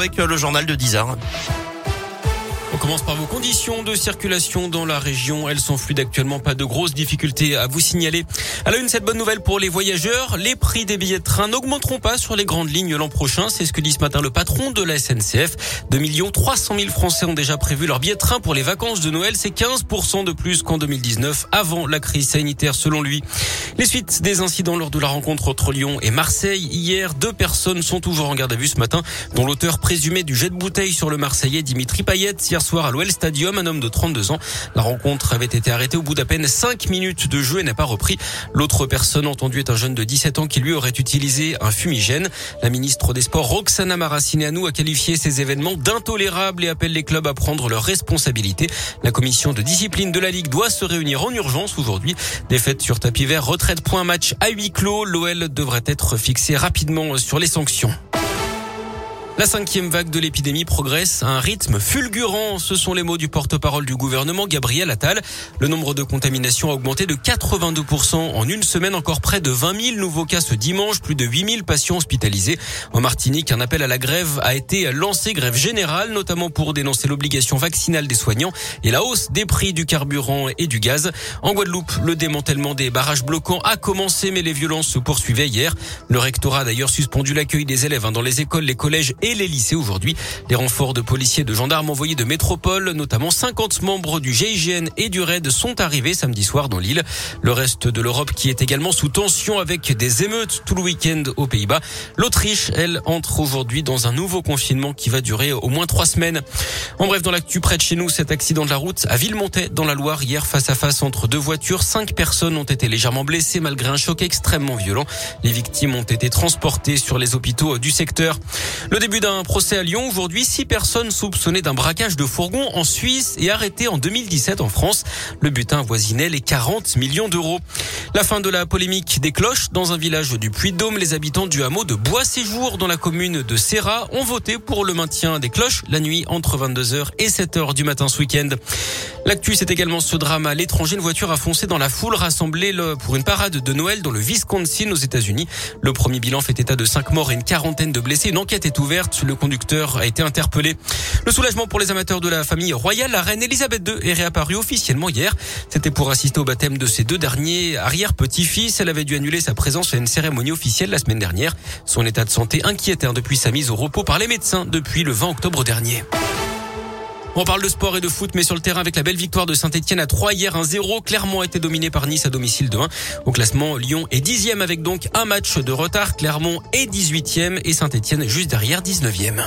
avec le journal de 10 heures. On commence par vos conditions de circulation dans la région. Elles sont fluides actuellement. Pas de grosses difficultés à vous signaler. À la une, cette bonne nouvelle pour les voyageurs. Les prix des billets de train n'augmenteront pas sur les grandes lignes l'an prochain. C'est ce que dit ce matin le patron de la SNCF. 2 300 000 Français ont déjà prévu leur billet de train pour les vacances de Noël. C'est 15% de plus qu'en 2019 avant la crise sanitaire selon lui. Les suites des incidents lors de la rencontre entre Lyon et Marseille. Hier, deux personnes sont toujours en garde à vue ce matin, dont l'auteur présumé du jet de bouteille sur le Marseillais Dimitri Payet hier soir à l'OL Stadium, un homme de 32 ans. La rencontre avait été arrêtée au bout d'à peine 5 minutes de jeu et n'a pas repris. L'autre personne entendue est un jeune de 17 ans qui lui aurait utilisé un fumigène. La ministre des Sports Roxana Maracineanu a qualifié ces événements d'intolérables et appelle les clubs à prendre leurs responsabilités. La commission de discipline de la Ligue doit se réunir en urgence aujourd'hui. Défaite sur tapis vert, retraite point match à huis clos. L'OL devrait être fixé rapidement sur les sanctions. La cinquième vague de l'épidémie progresse à un rythme fulgurant. Ce sont les mots du porte-parole du gouvernement, Gabriel Attal. Le nombre de contaminations a augmenté de 82% en une semaine. Encore près de 20 000 nouveaux cas ce dimanche. Plus de 8 000 patients hospitalisés. En Martinique, un appel à la grève a été lancé, grève générale, notamment pour dénoncer l'obligation vaccinale des soignants et la hausse des prix du carburant et du gaz. En Guadeloupe, le démantèlement des barrages bloquants a commencé, mais les violences se poursuivaient hier. Le rectorat a d'ailleurs suspendu l'accueil des élèves hein, dans les écoles, les collèges et et les lycées aujourd'hui. Les renforts de policiers et de gendarmes envoyés de métropole, notamment 50 membres du GIGN et du RAID sont arrivés samedi soir dans l'île. Le reste de l'Europe qui est également sous tension avec des émeutes tout le week-end aux Pays-Bas. L'Autriche, elle, entre aujourd'hui dans un nouveau confinement qui va durer au moins trois semaines. En bref, dans l'actu près de chez nous, cet accident de la route à Villemontais dans la Loire hier face à face entre deux voitures. Cinq personnes ont été légèrement blessées malgré un choc extrêmement violent. Les victimes ont été transportées sur les hôpitaux du secteur. Le début d'un procès à Lyon aujourd'hui. Six personnes soupçonnées d'un braquage de fourgon en Suisse et arrêtées en 2017 en France. Le butin voisinait les 40 millions d'euros. La fin de la polémique des cloches dans un village du Puy-de-Dôme. Les habitants du hameau de Bois-Séjour dans la commune de Serra ont voté pour le maintien des cloches la nuit entre 22h et 7h du matin ce week-end. L'actu, c'est également ce drame à l'étranger. Une voiture a foncé dans la foule rassemblée pour une parade de Noël dans le Wisconsin aux États-Unis. Le premier bilan fait état de cinq morts et une quarantaine de blessés. Une enquête est ouverte. Le conducteur a été interpellé. Le soulagement pour les amateurs de la famille royale. La reine Elisabeth II est réapparue officiellement hier. C'était pour assister au baptême de ses deux derniers arrière-petits-fils. Elle avait dû annuler sa présence à une cérémonie officielle la semaine dernière. Son état de santé inquiète depuis sa mise au repos par les médecins depuis le 20 octobre dernier. On parle de sport et de foot, mais sur le terrain avec la belle victoire de Saint-Etienne à 3 hier, 1-0. Clermont a été dominé par Nice à domicile de 1. Au classement, Lyon est 10 avec donc un match de retard. Clermont est 18e et Saint-Etienne juste derrière 19e.